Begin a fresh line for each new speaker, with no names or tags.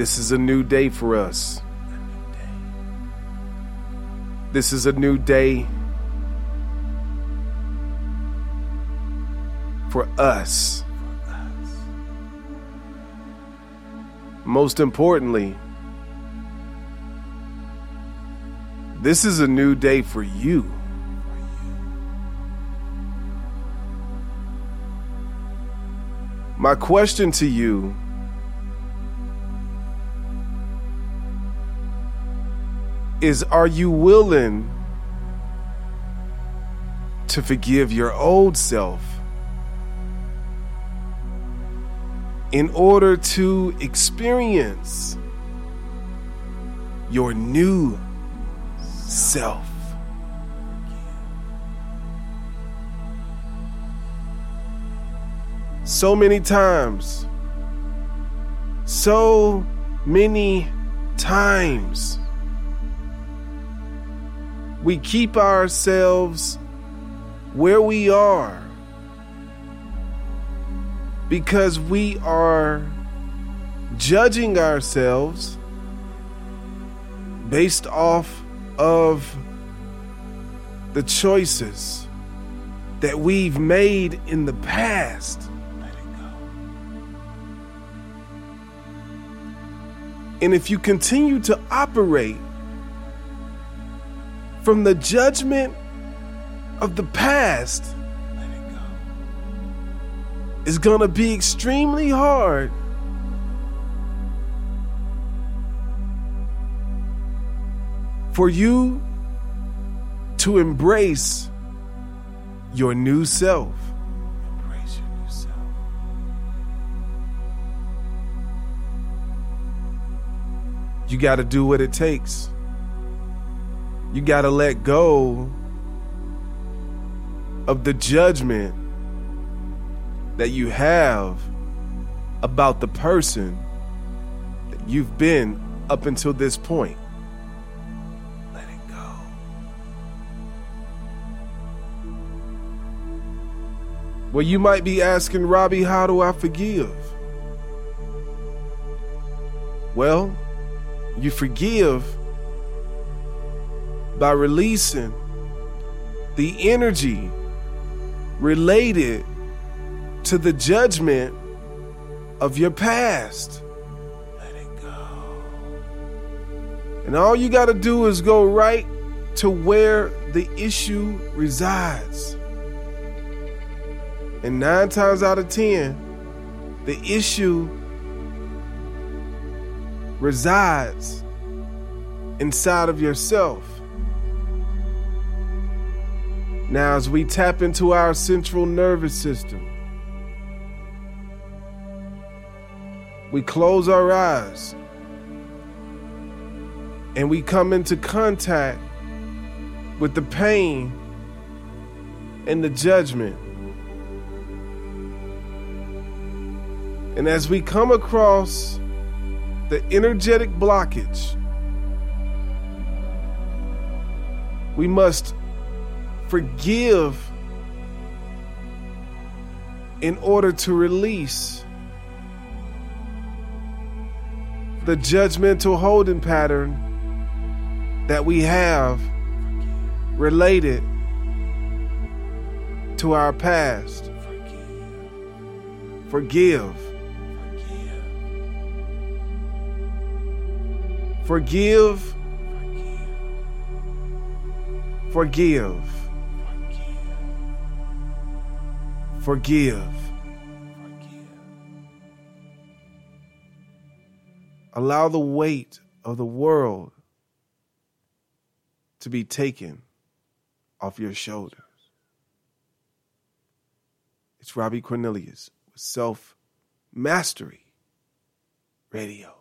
This is a new day for us. This is a new day for us. Most importantly, this is a new day for you. My question to you is Are you willing to forgive your old self in order to experience your new self? So many times, so many times we keep ourselves where we are because we are judging ourselves based off of the choices that we've made in the past. Let it go. And if you continue to operate from the judgment of the past is going to be extremely hard for you to embrace your new self. Embrace your new self. You got to do what it takes. You got to let go of the judgment that you have about the person that you've been up until this point. Let it go. Well, you might be asking, Robbie, how do I forgive? Well, you forgive by releasing the energy related to the judgment of your past. Let it go. And all you got to do is go right to where the issue resides. And nine times out of ten, the issue resides inside of yourself. Now, as we tap into our central nervous system, we close our eyes and we come into contact with the pain and the judgment. And as we come across the energetic blockage, we must forgive in order to release the judgmental holding pattern that we have related to our past. Forgive. Forgive. Forgive. Forgive. Forgive. Allow the weight of the world to be taken off your shoulders. It's Robbie Cornelius with Self Mastery Radio.